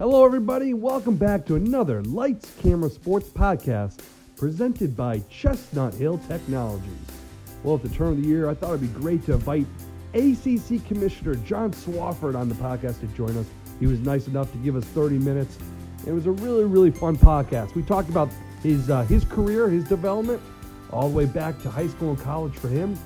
Hello, everybody. Welcome back to another Lights Camera Sports podcast presented by Chestnut Hill Technologies. Well, at the turn of the year, I thought it'd be great to invite ACC Commissioner John Swofford on the podcast to join us. He was nice enough to give us 30 minutes. It was a really, really fun podcast. We talked about his uh, his career, his development, all the way back to high school and college for him.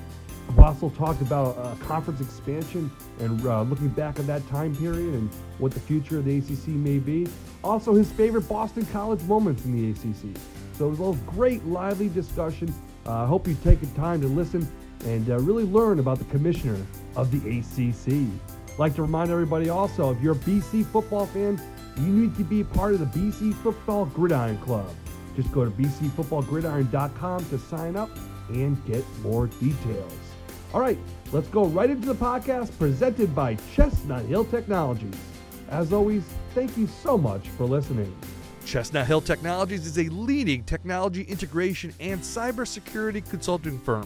We talked about uh, conference expansion and uh, looking back at that time period and what the future of the ACC may be. Also, his favorite Boston College moments in the ACC. So it was a great, lively discussion. Uh, I hope you take the time to listen and uh, really learn about the commissioner of the ACC. I'd like to remind everybody also, if you're a BC football fan, you need to be part of the BC Football Gridiron Club. Just go to bcfootballgridiron.com to sign up and get more details. All right, let's go right into the podcast presented by Chestnut Hill Technologies. As always, thank you so much for listening. Chestnut Hill Technologies is a leading technology integration and cybersecurity consulting firm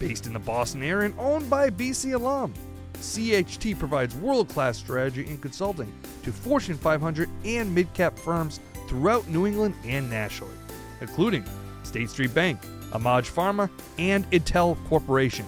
based in the Boston area and owned by BC alum. CHT provides world class strategy and consulting to Fortune 500 and mid cap firms throughout New England and nationally, including State Street Bank, AMAG Pharma, and Intel Corporation.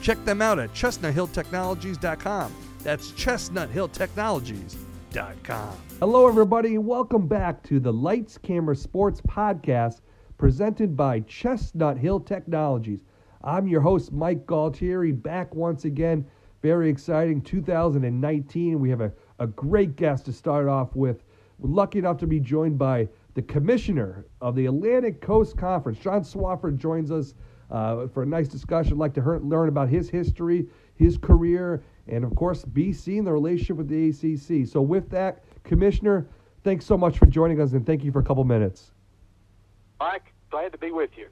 Check them out at chestnuthilltechnologies.com. That's chestnuthilltechnologies.com. Hello, everybody, and welcome back to the Lights Camera Sports Podcast presented by Chestnut Hill Technologies. I'm your host, Mike Galtieri, back once again. Very exciting 2019. We have a, a great guest to start off with. We're lucky enough to be joined by the commissioner of the Atlantic Coast Conference. John Swofford joins us uh, for a nice discussion. I'd like to hear, learn about his history, his career, and of course, BC and the relationship with the ACC. So, with that, Commissioner, thanks so much for joining us, and thank you for a couple minutes. Mike, glad to be with you.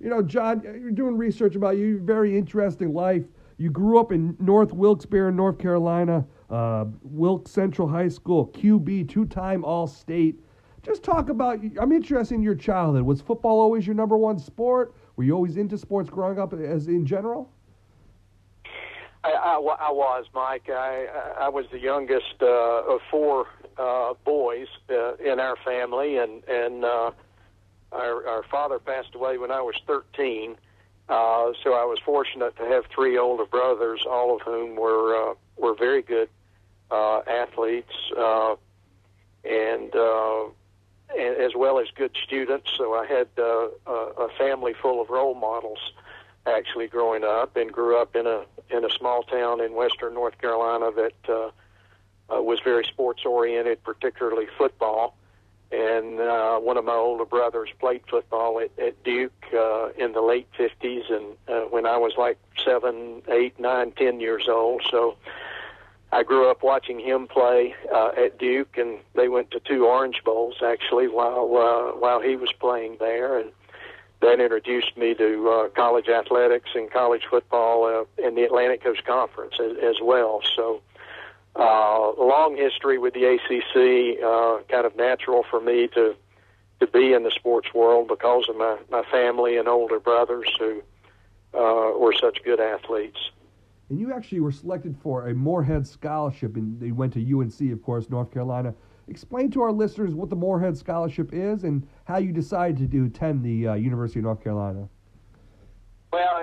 You know, John, you're doing research about you. Very interesting life. You grew up in North Wilkesboro, North Carolina, uh, Wilkes Central High School, QB, two-time All-State. Just talk about. I'm interested in your childhood. Was football always your number one sport? Were you always into sports growing up, as in general? I, I, I was, Mike. I, I was the youngest uh, of four uh, boys uh, in our family, and and uh, our, our father passed away when I was 13. Uh, so I was fortunate to have three older brothers, all of whom were uh, were very good uh, athletes, uh, and, uh, as well as good students. So I had uh, a, family full of role models actually growing up and grew up in a in a small town in western North Carolina that uh, uh, was very sports oriented, particularly football. And uh, one of my older brothers played football at, at Duke uh, in the late '50s, and uh, when I was like seven, eight, nine, ten years old. So I grew up watching him play uh, at Duke, and they went to two Orange Bowls actually while uh, while he was playing there, and that introduced me to uh, college athletics and college football uh, in the Atlantic Coast Conference as, as well. So, uh, long history with the ACC, uh, kind of natural for me to to be in the sports world because of my my family and older brothers who uh, were such good athletes. And you actually were selected for a Morehead scholarship, and they went to UNC, of course, North Carolina. Explain to our listeners what the Morehead Scholarship is and how you decided to attend the uh, University of North Carolina. Well,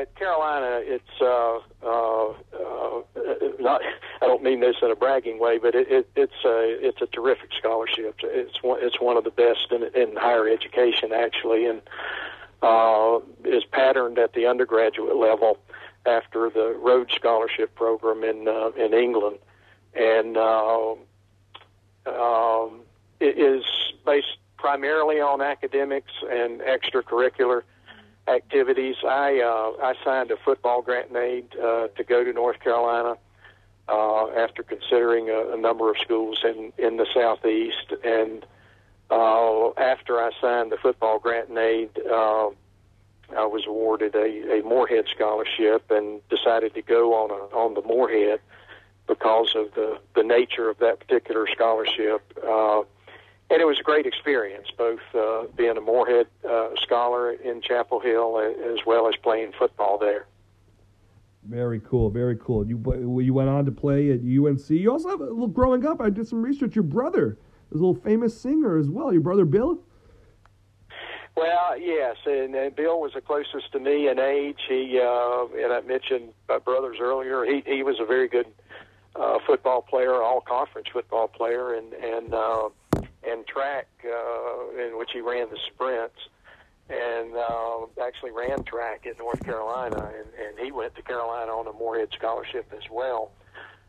at, Carolina, it's uh, uh, uh, not. I don't mean this in a bragging way, but it, it, it's a it's a terrific scholarship. It's one it's one of the best in, in higher education, actually, and uh, is patterned at the undergraduate level after the Rhodes Scholarship program in uh, in England, and uh, um, it is based primarily on academics and extracurricular activities. I uh, I signed a football grant and aid uh, to go to North Carolina uh, after considering a, a number of schools in in the southeast, and uh, after I signed the football grant and aid. Uh, I was awarded a, a Morehead scholarship and decided to go on a, on the Morehead because of the, the nature of that particular scholarship. Uh, and it was a great experience, both uh, being a Morehead uh, scholar in Chapel Hill as well as playing football there. Very cool, very cool. You you went on to play at UNC. You also have growing up. I did some research. Your brother is a little famous singer as well. Your brother Bill. Well, yes, and, and Bill was the closest to me in age. He uh, and I mentioned my brothers earlier. He he was a very good uh, football player, all conference football player, and and uh, and track uh, in which he ran the sprints, and uh, actually ran track at North Carolina, and, and he went to Carolina on a Morehead scholarship as well.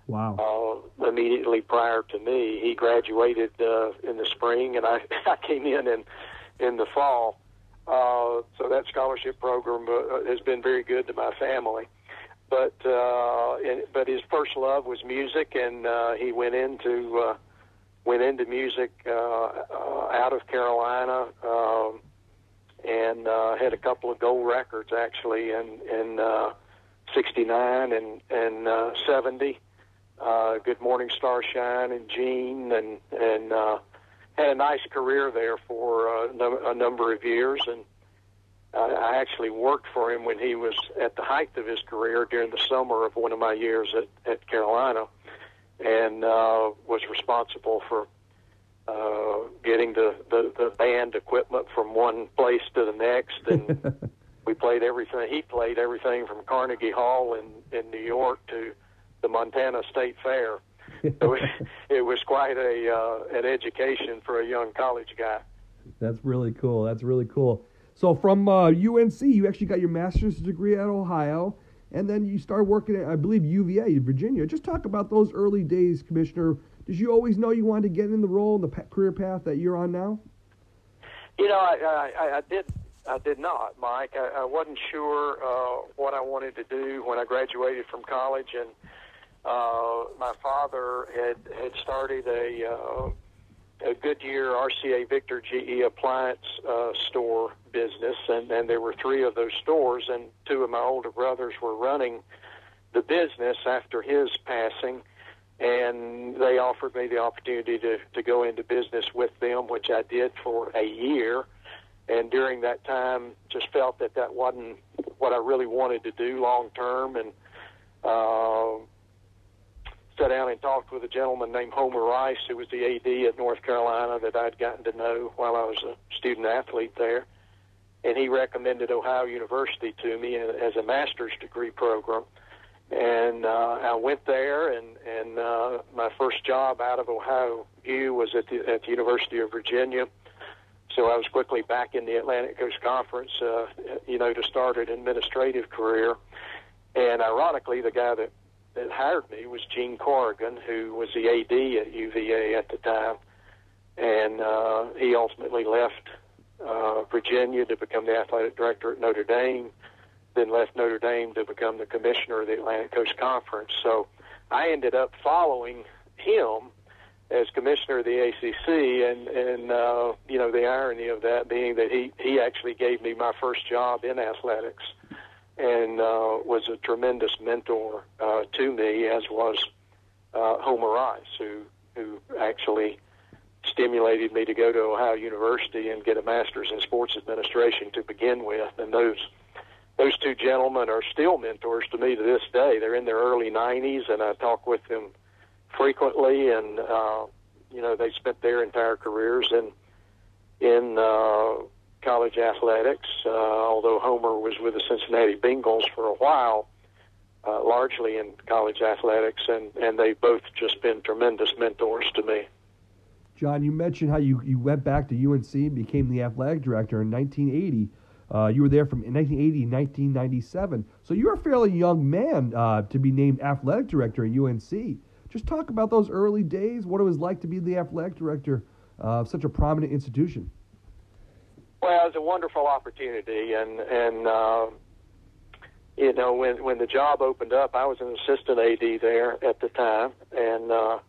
Wow. Uh, immediately prior to me, he graduated uh, in the spring, and I I came in in in the fall. Uh, so that scholarship program uh, has been very good to my family. But uh, and, but his first love was music, and uh, he went into uh, went into music uh, uh, out of Carolina, um, and uh, had a couple of gold records actually in in uh, '69 and and uh, '70. Uh, Good Morning Starshine and Jean and and uh, had a nice career there for uh, no, a number of years, and uh, I actually worked for him when he was at the height of his career during the summer of one of my years at, at Carolina, and uh, was responsible for uh, getting the, the the band equipment from one place to the next, and we played everything. He played everything from Carnegie Hall in in New York to the Montana State Fair it, it was quite a uh, an education for a young college guy. That's really cool. That's really cool. So from uh, UNC, you actually got your master's degree at Ohio, and then you started working at, I believe, UVA in Virginia. Just talk about those early days, Commissioner. Did you always know you wanted to get in the role and the career path that you're on now? You know, I, I, I did. I did not, Mike. I, I wasn't sure uh, what I wanted to do when I graduated from college, and uh, my father had had started a uh, a Goodyear RCA Victor GE appliance uh, store business, and and there were three of those stores, and two of my older brothers were running the business after his passing. And they offered me the opportunity to, to go into business with them, which I did for a year. And during that time, just felt that that wasn't what I really wanted to do long term. And uh, sat down and talked with a gentleman named Homer Rice, who was the AD at North Carolina that I'd gotten to know while I was a student athlete there. And he recommended Ohio University to me as a master's degree program. And uh, I went there, and, and uh, my first job out of Ohio U was at the, at the University of Virginia. So I was quickly back in the Atlantic Coast Conference, uh, you know, to start an administrative career. And ironically, the guy that that hired me was Gene Corrigan, who was the AD at UVA at the time, and uh, he ultimately left uh, Virginia to become the athletic director at Notre Dame, then left Notre Dame to become the commissioner of the Atlantic Coast Conference. So I ended up following him as commissioner of the ACC, and and uh, you know the irony of that being that he he actually gave me my first job in athletics and uh, was a tremendous mentor uh, to me, as was uh, Homer Rice, who who actually stimulated me to go to Ohio University and get a master's in sports administration to begin with. And those those two gentlemen are still mentors to me to this day. They're in their early 90s, and I talk with them frequently. And uh, you know, they spent their entire careers in in uh, college athletics, uh, although Homer was with the Cincinnati Bengals for a while, uh, largely in college athletics, and, and they've both just been tremendous mentors to me. John, you mentioned how you, you went back to UNC and became the athletic director in 1980. Uh, you were there from 1980 to 1997. So you're a fairly young man uh, to be named athletic director at UNC. Just talk about those early days, what it was like to be the athletic director of such a prominent institution. Well, it was a wonderful opportunity, and and uh, you know when when the job opened up, I was an assistant AD there at the time, and uh,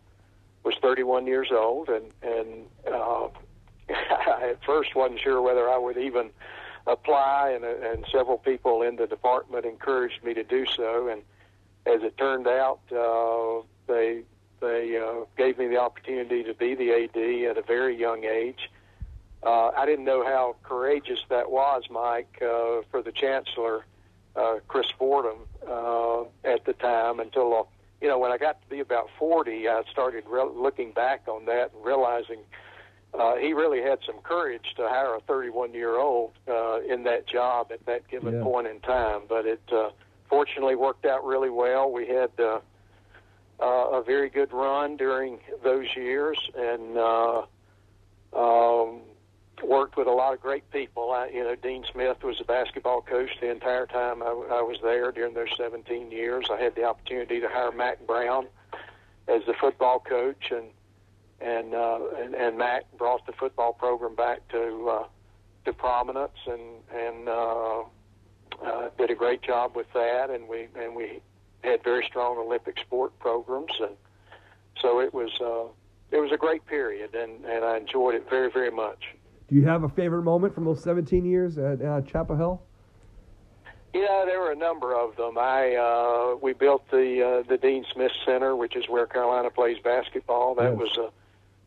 was 31 years old, and and uh, I at first wasn't sure whether I would even apply, and and several people in the department encouraged me to do so, and as it turned out, uh, they they uh, gave me the opportunity to be the AD at a very young age uh, I didn't know how courageous that was, Mike, uh, for the chancellor uh, Chris Fordham uh, at the time until uh, you know when I got to be about 40, I started re- looking back on that and realizing uh, he really had some courage to hire a 31 year old uh, in that job at that given Yeah. point in time. But it uh, fortunately worked out really well. We had uh, uh, a very good run during those years and uh, um, worked with a lot of great people. I, you know, Dean Smith was the basketball coach the entire time I, I was there during those 17 years. I had the opportunity to hire Mack Brown as the football coach and and uh, and, and Mack brought the football program back to uh, to prominence and and uh, uh, did a great job with that. And we and we had very strong Olympic sport programs, and so it was uh, it was a great period, and and I enjoyed it very very much. Do you have a favorite moment from those 17 years at uh, Chapel Hill? Yeah, there were a number of them. I uh, we built the uh, the Dean Smith Center, which is where Carolina plays basketball. That Yes. was a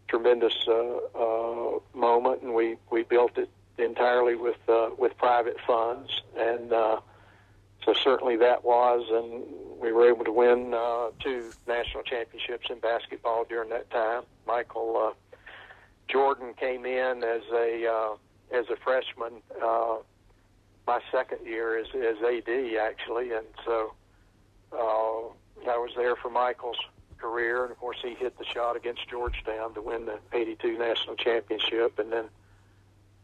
tremendous uh, uh, moment, and we we built it entirely with uh, with private funds, and uh, so certainly that was, and we were able to win uh, two national championships in basketball during that time. Michael uh, Jordan came in as a uh, as a freshman. Uh, my second year as as AD actually, and so uh, I was there for Michael's career, and of course he hit the shot against Georgetown to win the '82 national championship, and then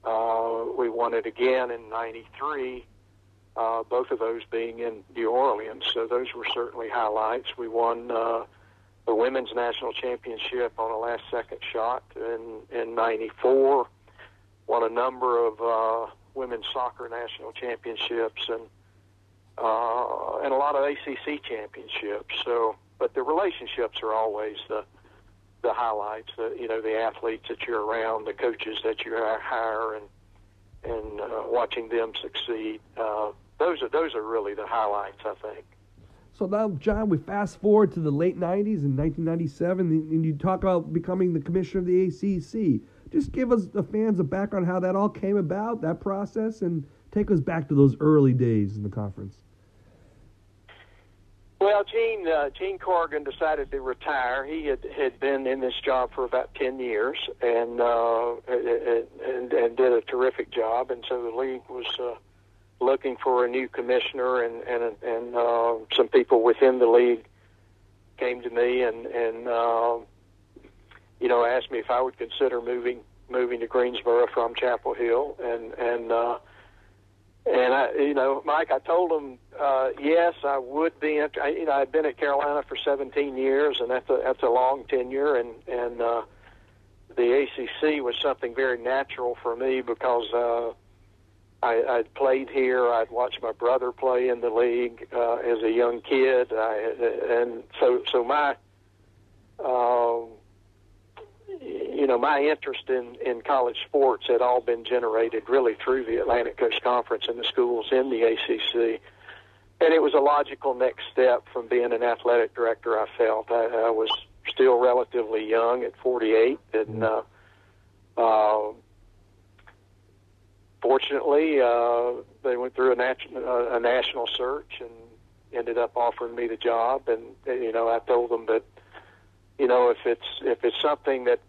uh, we won it again in '93. Uh, both of those being in New Orleans, so those were certainly highlights. We won uh, the women's national championship on a last-second shot in in '94. Won a number of uh, women's soccer national championships and uh, and a lot of ACC championships. So, but the relationships are always the the highlights. The you know the athletes that you're around, the coaches that you hire, and and uh, watching them succeed. Uh, those are those are really the highlights, I think. So now, John, we fast forward to the late 90s in 1997, and and you talk about becoming the commissioner of the ACC. Just give us, the fans, a background how that all came about, that process, and take us back to those early days in the conference. Well, Gene uh, Gene Corrigan decided to retire. He had had been in this job for about ten years, and uh, and, and did a terrific job. And so the league was uh, looking for a new commissioner, and and and uh, some people within the league came to me and and uh, you know asked me if I would consider moving moving to Greensboro from Chapel Hill, and and uh, and I, you know, Mike, I told him uh, yes, I would be. I, you know, I'd been at Carolina for 17 years, and that's a that's a long tenure, and and uh, the ACC was something very natural for me because uh, I, I'd played here. I'd watched my brother play in the league uh, as a young kid, I, and so so my. Um, you know, my interest in, in college sports had all been generated really through the Atlantic Coast Conference and the schools in the ACC. And it was a logical next step from being an athletic director, I felt. I, I was still relatively young at 48, and uh, uh, fortunately, uh, they went through a, nat- uh, a national search and ended up offering me the job. And, you know, I told them that you know, if it's if it's something that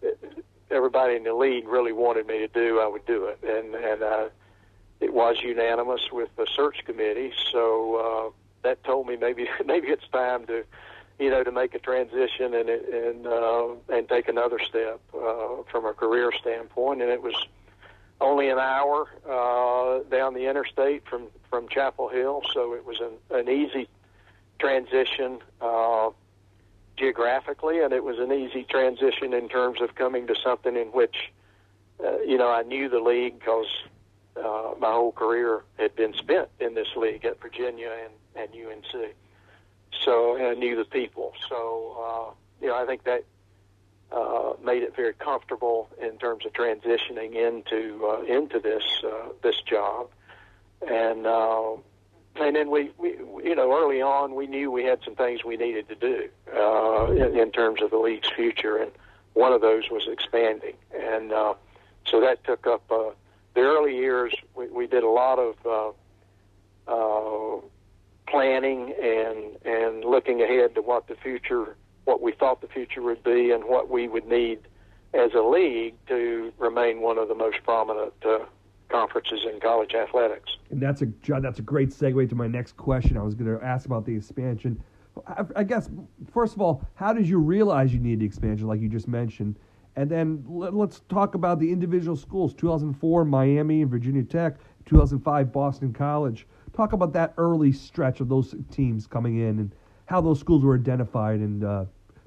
everybody in the league really wanted me to do, I would do it, and and uh, it was unanimous with the search committee. So uh, that told me maybe maybe it's time to, you know, to make a transition and and uh, and take another step uh, from a career standpoint. And it was only an hour uh, down the interstate from from Chapel Hill, so it was an, an easy transition. Uh, geographically, and it was an easy transition in terms of coming to something in which, uh, you know, I knew the league because uh, my whole career had been spent in this league at Virginia and, and UNC. So and I knew the people. So, uh, you know, I think that uh, made it very comfortable in terms of transitioning into uh, into this uh, this job. And uh, and then we, we, you know, early on, we knew we had some things we needed to do uh, in, in terms of the league's future, and one of those was expanding. And uh, so that took up uh, the early years. We, we did a lot of uh, uh, planning and and looking ahead to what the future, what we thought the future would be, and what we would need as a league to remain one of the most prominent uh, conferences in college athletics. And that's a that's a great segue to my next question. I was going to ask about the expansion. I guess first of all, how did you realize you needed expansion, like you just mentioned? And then let, us talk about the individual schools 2004, Miami and Virginia Tech, 2005, Boston College. Talk about that early stretch of those teams coming in and how those schools were identified and uh,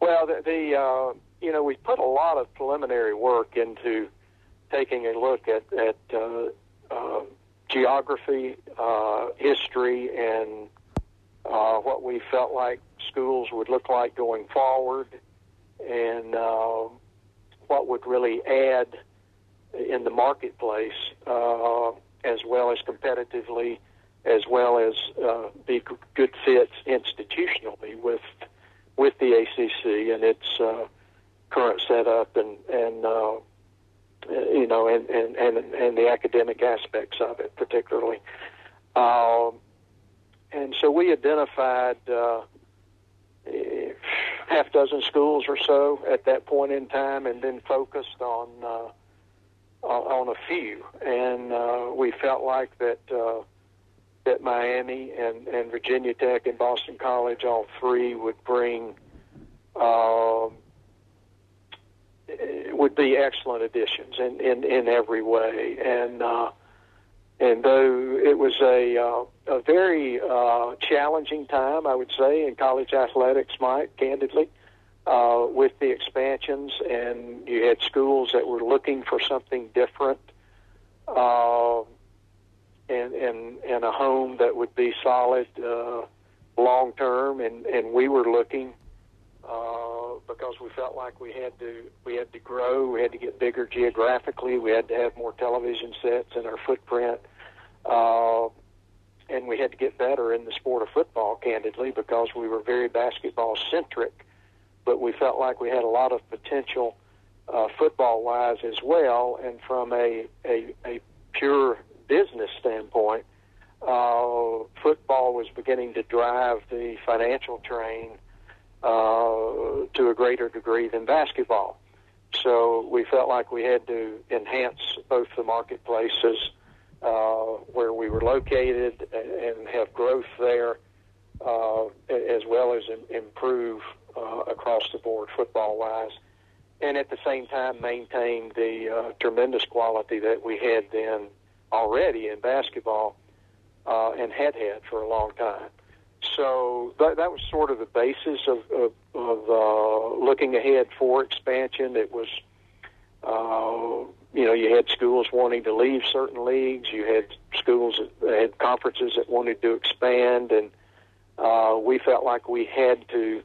Well, the, the uh, you know we put a lot of preliminary work into taking a look at at uh, uh, geography, uh, history, and uh, what we felt like schools would look like going forward, and uh, what would really add in the marketplace, uh, as well as competitively, as well as uh, be good fits institutionally with with the ACC and its uh, current setup and and uh, you know and, and and and the academic aspects of it particularly. Um, and so we identified uh, half dozen schools or so at that point in time, and then focused on uh, on a few. And uh, we felt like that uh, that Miami and, and Virginia Tech and Boston College, all three, would bring uh, would be excellent additions in, in, in every way. And uh, and though it was a uh, a very uh, challenging time, I would say, in college athletics, Mike, candidly, uh, with the expansions, and you had schools that were looking for something different, uh, and and and a home that would be solid uh, long term, and and we were looking uh, because we felt like we had to we had to grow, we had to get bigger geographically, we had to have more television sets in our footprint, uh, and we had to get better in the sport of football, candidly, because we were very basketball centric, but we felt like we had a lot of potential uh, football wise as well, and from a a, a pure business standpoint. Uh, football was beginning to drive the financial train uh, to a greater degree than basketball. So we felt like we had to enhance both the marketplaces uh, where we were located and have growth there, uh, as well as improve uh, across the board football wise, and at the same time maintain the uh, tremendous quality that we had then already in basketball uh, and had had for a long time so that, that was sort of the basis of, of, of uh, looking ahead for expansion. It was, uh, you know, you had schools wanting to leave certain leagues. You had schools that had conferences that wanted to expand, and uh, we felt like we had to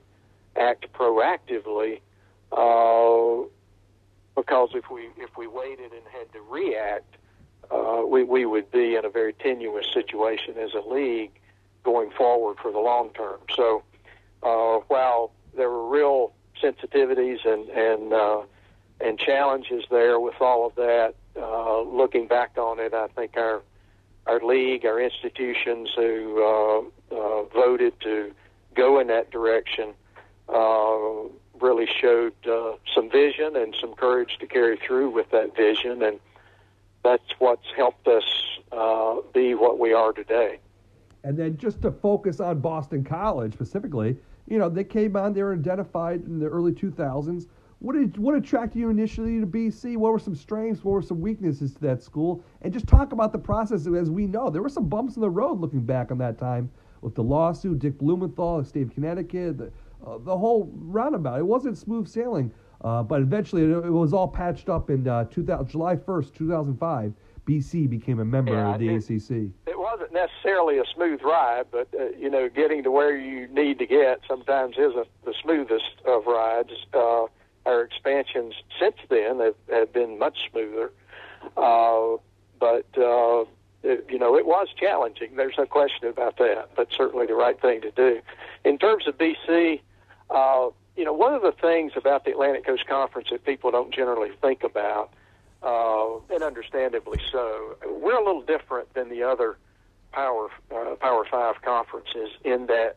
act proactively uh, because if we if we waited and had to react, uh, we we would be in a very tenuous situation as a league going forward for the long term. So uh, while there were real sensitivities and and uh, and challenges there with all of that, uh, looking back on it, I think our our league, our institutions who uh, uh, voted to go in that direction uh, really showed uh, some vision and some courage to carry through with that vision, and that's what's helped us uh, be what we are today. And then just to focus on Boston College specifically, you know, they came on, they were identified in the early 2000s. What did what attracted you initially to BC? What were some strengths? What were some weaknesses to that school? And just talk about the process. As we know, there were some bumps in the road looking back on that time with the lawsuit, Dick Blumenthal, the state of Connecticut, the, uh, the whole roundabout. It wasn't smooth sailing, uh, but eventually it, it, was all patched up in uh, 2000, July 1st, 2005. BC became a member yeah, of the ACC. It was wasn't necessarily a smooth ride, but uh, you know, getting to where you need to get sometimes isn't the smoothest of rides. Uh, our expansions since then have, have been much smoother, uh, but uh, it, you know, it was challenging. There's no question about that, but certainly the right thing to do. In terms of BC, uh, you know, one of the things about the Atlantic Coast Conference that people don't generally think about, uh, and understandably so, we're a little different than the other Power uh, Power Five conferences in that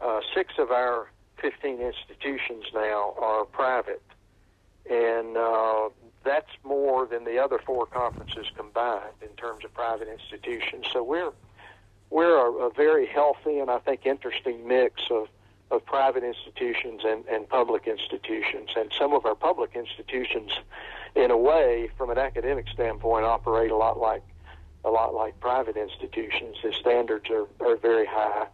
uh, six of our 15 institutions now are private, and uh, that's more than the other four conferences combined in terms of private institutions. So we're we're a, a very healthy and I think interesting mix of of private institutions and, and public institutions. And some of our public institutions, in a way, from an academic standpoint, operate a lot like a lot like private institutions. The standards are, are very high.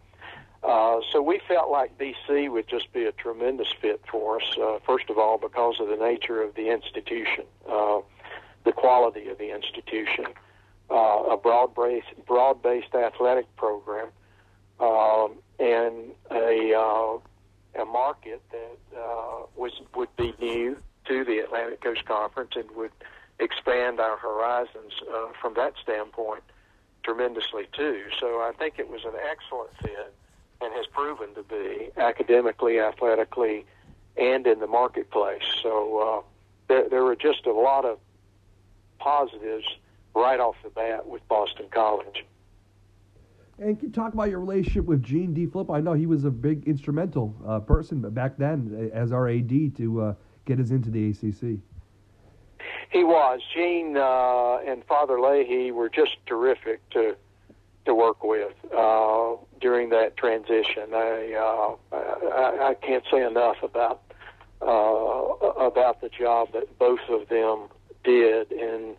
Uh, so we felt like BC would just be a tremendous fit for us. Uh, first of all, because of the nature of the institution, uh, the quality of the institution, uh, a broad-based, broad-based athletic program, um, and a uh, a market that uh, was would be new to the Atlantic Coast Conference and would expand our horizons uh, from that standpoint tremendously too. So I think it was an excellent fit and has proven to be academically, athletically, and in the marketplace. So uh, there, there were just a lot of positives right off the bat with Boston College. And can talk about your relationship with Gene DeFilippo? I know he was a big instrumental uh, person back then as our AD to uh, get us into the ACC. He was. Gene uh, and Father Leahy were just terrific to to work with uh, during that transition. I, uh, I I can't say enough about uh, about the job that both of them did in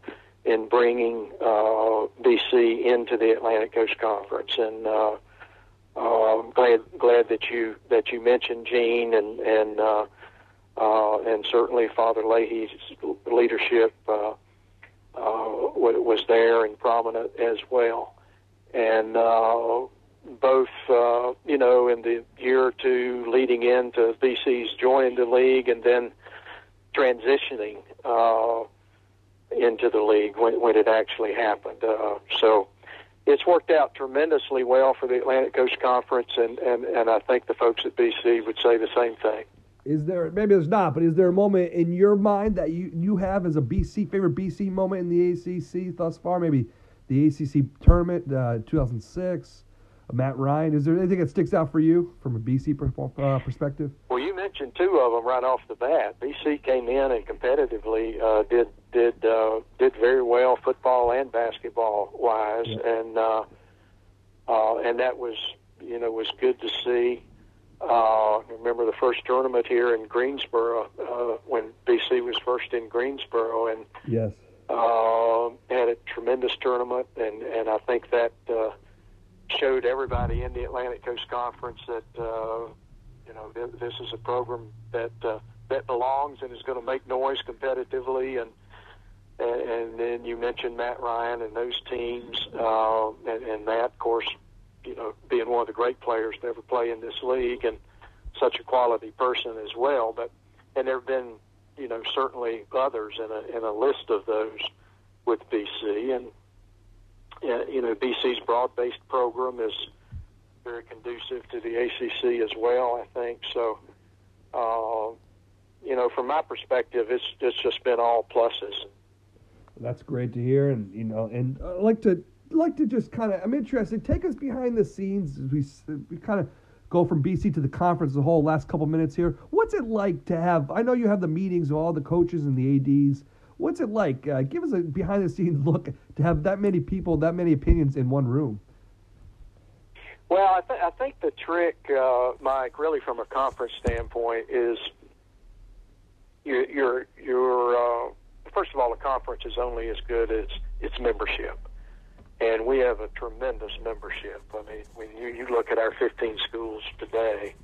in bringing uh, BC into the Atlantic Coast Conference, and uh, uh, glad glad that you that you mentioned Gene and and uh, uh, and certainly Father Leahy's leadership uh, uh, was there and prominent as well, and uh, both uh, you know in the year or two leading into BC's joining the league and then transitioning. Uh, into the league when, when it actually happened. Uh, so it's worked out tremendously well for the Atlantic Coast Conference, and, and, and I think the folks at BC would say the same thing. Is there maybe there's not, but is there a moment in your mind that you, you have as a BC favorite BC moment in the ACC thus far? Maybe the ACC tournament, uh, 2006, Matt Ryan. Is there anything that sticks out for you from a BC uh, perspective? Well, you mentioned two of them right off the bat. BC came in and competitively uh, did did uh, did very well football and basketball wise, yeah. and uh, uh, and that was you know was good to see. Uh, remember the first tournament here in Greensboro uh, when BC was first in Greensboro, and yes, uh, had a tremendous tournament, and and I think that uh, showed everybody in the Atlantic Coast Conference that uh, you know th- this is a program that uh, that belongs and is going to make noise competitively and and, and then you mentioned Matt Ryan and those teams, uh, and, and Matt, of course, you know, being one of the great players to ever play in this league, and such a quality person as well. But and there have been, you know, certainly others in a in a list of those with BC, and you know, BC's broad-based program is very conducive to the ACC as well. I think so. Uh, you know, from my perspective, it's it's just been all pluses. That's great to hear, and you know, and I like to like to just kind of I'm interested. Take us behind the scenes as we we kind of go from BC to the conference the whole last couple minutes here. What's it like to have? I know you have the meetings with all the coaches and the ads. What's it like? Uh, give us a behind the scenes look to have that many people, that many opinions in one room. Well, I, th- I think the trick, uh, Mike, really from a conference standpoint, is you're, you're uh, first of all, the conference is only as good as its membership. And we have a tremendous membership. I mean, when you, you look at our 15 schools today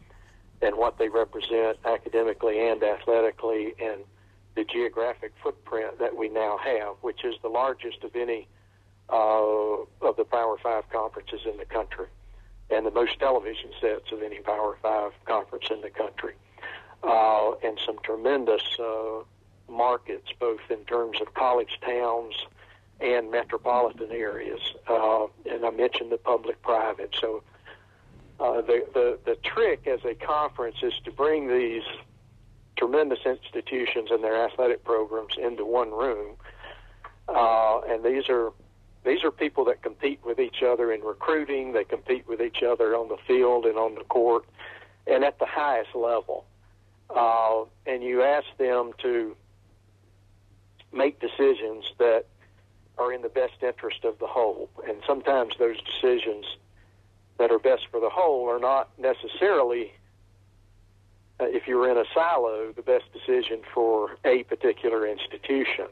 and what they represent academically and athletically and the geographic footprint that we now have, which is the largest of any uh, of the Power Five conferences in the country, and the most television sets of any Power Five conference in the country, uh, and some tremendous uh, markets, both in terms of college towns and metropolitan areas. Uh, and I mentioned the public-private. So uh, the, the the trick as a conference is to bring these tremendous institutions and their athletic programs into one room. Uh, and these are these are people that compete with each other in recruiting. They compete with each other on the field and on the court, and at the highest level. Uh, and you ask them to make decisions that are in the best interest of the whole. And sometimes those decisions that are best for the whole are not necessarily, uh, if you're in a silo, the best decision for a particular institution.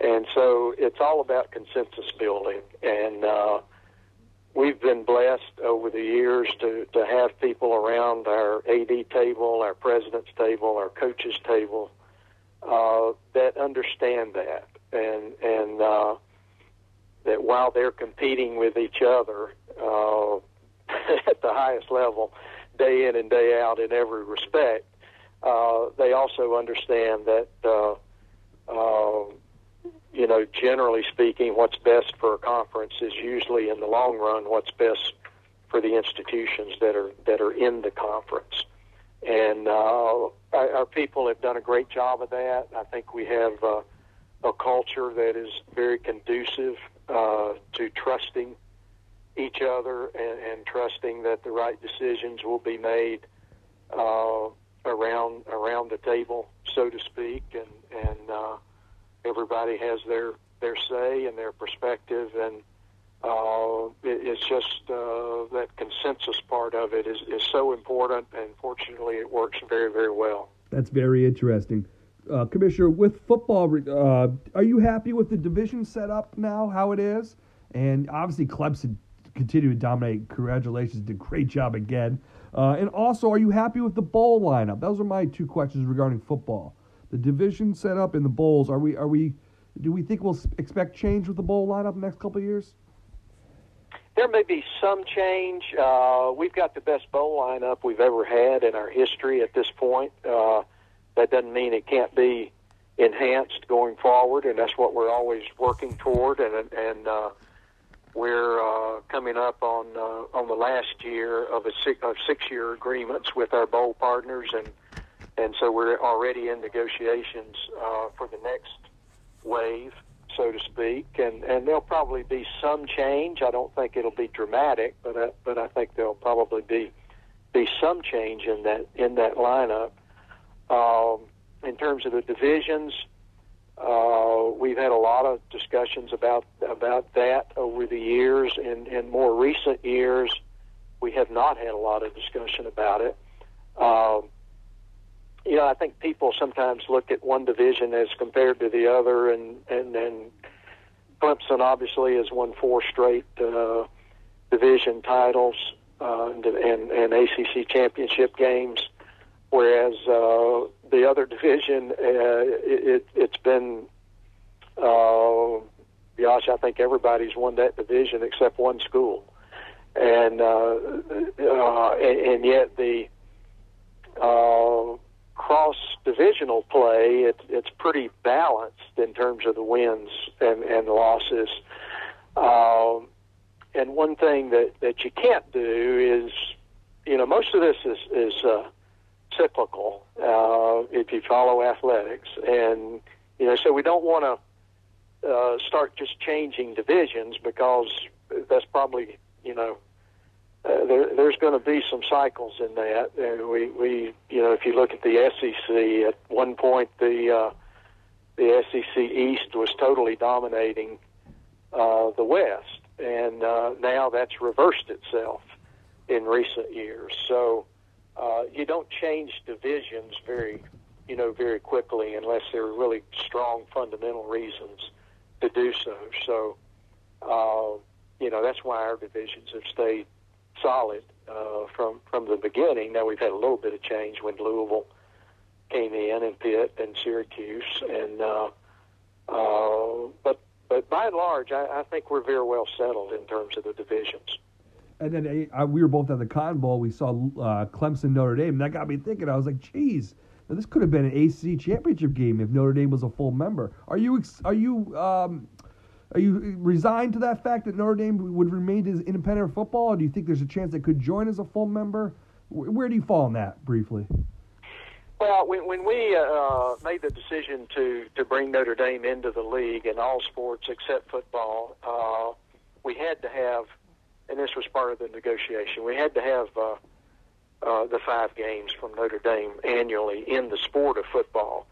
And so it's all about consensus building. And uh, we've been blessed over the years to, to have people around our AD table, our president's table, our coaches table uh, that understand that. And, and uh, that while they're competing with each other uh, at the highest level, day in and day out in every respect, uh, they also understand that uh, uh, you know, generally speaking, what's best for a conference is usually in the long run what's best for the institutions that are that are in the conference. And uh, our, people have done a great job of that. I think we have uh, a culture that is very conducive uh, to trusting each other and, and trusting that the right decisions will be made uh, around around the table, so to speak, and and uh, everybody has their their say and their perspective, and uh, it, it's just uh, that consensus part of it is, is so important, and fortunately, it works very very well. That's very interesting. Uh, Commissioner, with football, uh, are you happy with the division setup now, how it is? And obviously, Clemson continue to dominate. Congratulations, did great job again. Uh, and also, are you happy with the bowl lineup? Those are my two questions regarding football the division setup in the bowls. Are we are we do we think we'll expect change with the bowl lineup in the next couple of years? There may be some change. Uh, we've got the best bowl lineup we've ever had in our history at this point. Uh, that doesn't mean it can't be enhanced going forward, and that's what we're always working toward. And and uh, we're uh, coming up on uh, on the last year of a six, of six year agreements with our bowl partners, and and so we're already in negotiations uh, for the next wave, so to speak, and and there'll probably be some change. I don't think it'll be dramatic, but I, but I think there'll probably be be some change in that in that lineup. Um, in terms of the divisions, uh, we've had a lot of discussions about about that over the years. In in more recent years, we have not had a lot of discussion about it. Um, you know, I think people sometimes look at one division as compared to the other, and and and Clemson obviously has won four straight uh, division titles uh, and, and and ACC championship games, whereas uh, the other division uh, it, it's been. Uh, gosh, I think everybody's won that division except one school, and uh, uh, and, and yet the uh, cross divisional play, it, it's pretty balanced in terms of the wins and, and losses. Um, and one thing that, that you can't do is, you know, most of this is, is uh, cyclical uh, if you follow athletics. And, you know, so we don't want to uh, start just changing divisions because that's probably, you know, uh, there, there's going to be some cycles in that. And we, we, you know, if you look at the SEC, at one point the uh, the SEC East was totally dominating uh, the West, and uh, now that's reversed itself in recent years. So uh, you don't change divisions very, you know, very quickly unless there are really strong fundamental reasons to do so. So, uh, you know, that's why our divisions have stayed solid uh, from from the beginning. Now we've had a little bit of change when Louisville came in, and Pitt and Syracuse, and uh, uh, but but by and large, I, I think we're very well settled in terms of the divisions. And then uh, we were both at the Cotton Bowl. We saw uh, Clemson Notre Dame. And that got me thinking. I was like, geez, this could have been an ACC championship game if Notre Dame was a full member. Are you are you um, are you resigned to that fact that Notre Dame would remain as independent football, or do you think there's a chance they could join as a full member? Where do you fall on that, briefly? Well, when, when we uh, made the decision to, to bring Notre Dame into the league in all sports except football, uh, we had to have, and this was part of the negotiation, we had to have uh, uh, the five games from Notre Dame annually in the sport of football.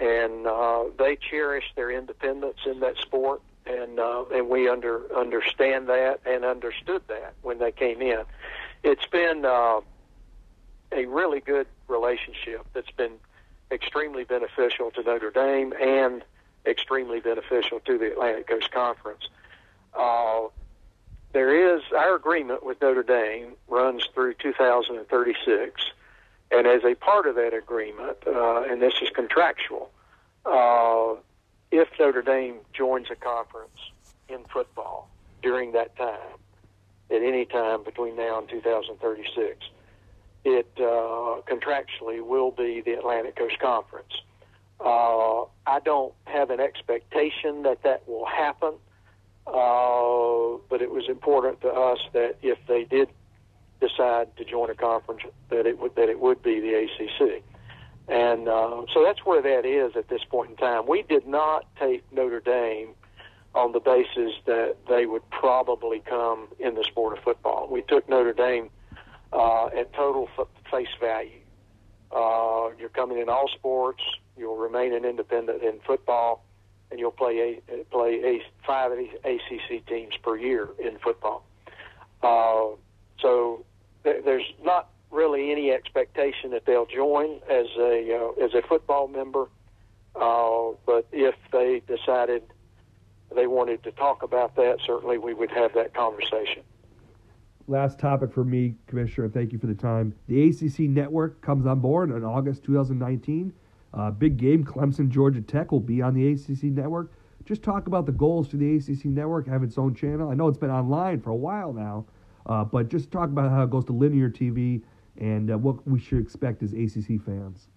And uh, they cherish their independence in that sport, and uh, and we under understand that and understood that when they came in. It's been uh, a really good relationship that's been extremely beneficial to Notre Dame and extremely beneficial to the Atlantic Coast Conference. Uh, there is our agreement with Notre Dame runs through 2036, and as a part of that agreement, uh, and this is contractual, uh, if Notre Dame joins a conference in football during that time, at any time between now and 2036, it uh, contractually will be the Atlantic Coast Conference. Uh, I don't have an expectation that that will happen, uh, but it was important to us that if they did decide to join a conference, that it would that it would be the ACC. And uh, so that's where that is at this point in time. We did not take Notre Dame on the basis that they would probably come in the sport of football. We took Notre Dame uh, at total f- face value. Uh, you're coming in all sports. You'll remain an independent in football, and you'll play a, play a, five ACC teams per year in football. Uh, so th- there's not really any expectation that they'll join as a uh, as a football member. Uh, but if they decided they wanted to talk about that, certainly we would have that conversation last topic for me, Commissioner, thank you for the time. The ACC network comes on board in August 2019. Uh, big game, Clemson, Georgia Tech will be on the ACC network. Just talk about the goals for the ACC network, have its own channel. I know it's been online for a while now, uh, but just talk about how it goes to linear TV and uh, what we should expect as ACC fans.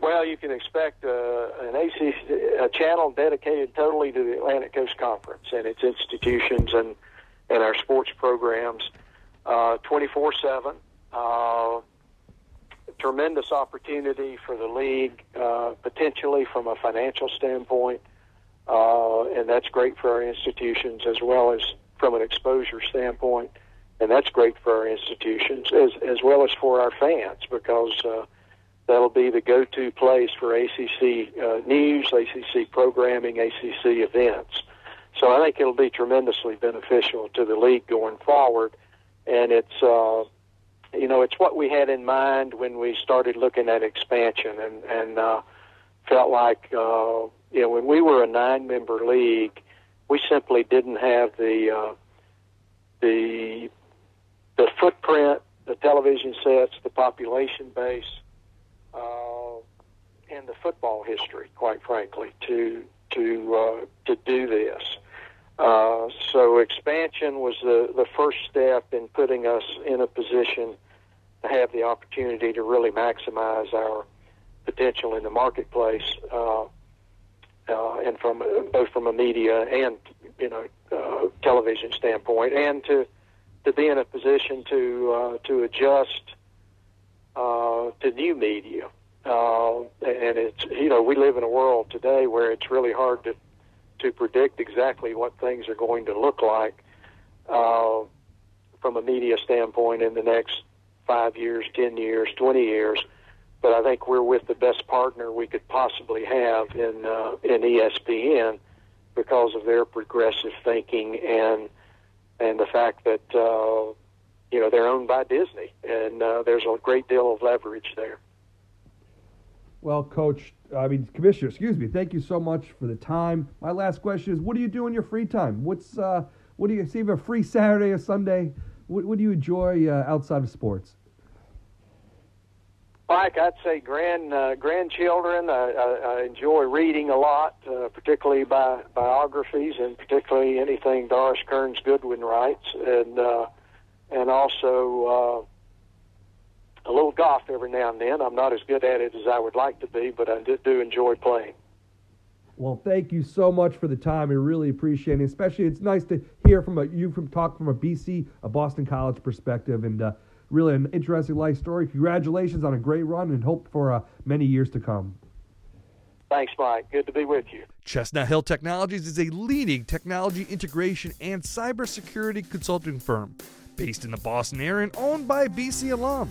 Well, you can expect uh, an ACC channel dedicated totally to the Atlantic Coast Conference and its institutions and and our sports programs uh, 24 7. Tremendous opportunity for the league, uh, potentially from a financial standpoint, uh, and that's great for our institutions as well as from an exposure standpoint, and that's great for our institutions as as well as for our fans because uh, that'll be the go-to place for ACC uh, news, ACC programming, ACC events. So I think it'll be tremendously beneficial to the league going forward. And it's, uh, you know, it's what we had in mind when we started looking at expansion and, and, uh, felt like, uh, you know, when we were a nine member league, we simply didn't have the, uh, the, the footprint, the television sets, the population base, uh, and the football history, quite frankly, to to uh, to do this. Uh, so expansion was the, the first step in putting us in a position to have the opportunity to really maximize our potential in the marketplace, uh, uh, and from both from a media and you know uh, television standpoint, and to to be in a position to uh, to adjust uh, to new media. Uh, and it's you know we live in a world today where it's really hard to to predict exactly what things are going to look like uh, from a media standpoint in the next five years, ten years, twenty years. But I think we're with the best partner we could possibly have in uh, in ESPN because of their progressive thinking and and the fact that uh, you know they're owned by Disney and uh, there's a great deal of leverage there. Well, Coach, I mean, Commissioner, excuse me. Thank you so much for the time. My last question is: What do you do in your free time? What's uh, what do you see? a free Saturday or Sunday? What, what do you enjoy uh, outside of sports? Mike, I'd say grand uh, grandchildren. I, I, I enjoy reading a lot, uh, particularly bi- biographies, and particularly anything Doris Kearns Goodwin writes, and uh, and also uh, a little golf every now and then. I'm not as good at it as I would like to be, but I do, do enjoy playing. Well, thank you so much for the time. I really appreciate it. Especially, it's nice to hear from a, you from talk from a BC, a Boston College perspective, and uh, really an interesting life story. Congratulations on a great run, and hope for uh, many years to come. Thanks, Mike. Good to be with you. Chestnut Hill Technologies is a leading technology integration and cybersecurity consulting firm based in the Boston area and owned by BC alum.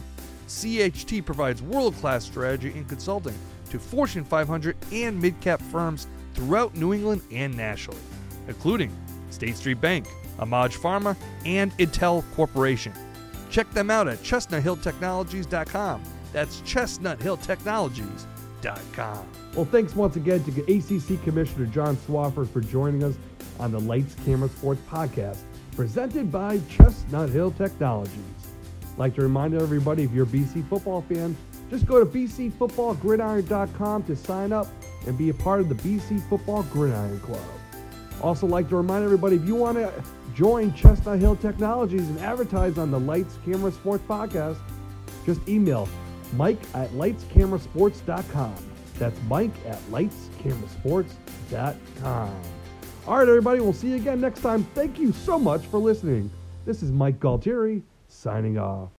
CHT provides world class strategy and consulting to Fortune 500 and mid cap firms throughout New England and nationally, including State Street Bank, AMAG Pharma, and Intel Corporation. Check them out at chestnuthilltechnologies.com. That's chestnuthilltechnologies.com. Well, thanks once again to ACC Commissioner John Swofford for joining us on the Lights Camera Sports podcast, presented by Chestnut Hill Technologies. Like to remind everybody, if you're a BC football fan, just go to bcfootballgridiron.com to sign up and be a part of the BC Football Gridiron Club. Also, like to remind everybody, if you want to join Chestnut Hill Technologies and advertise on the Lights Camera Sports podcast, just email Mike at lightscamerasports.com. That's Mike at lightscamerasports.com. All right, everybody, we'll see you again next time. Thank you so much for listening. This is Mike Galtieri signing off.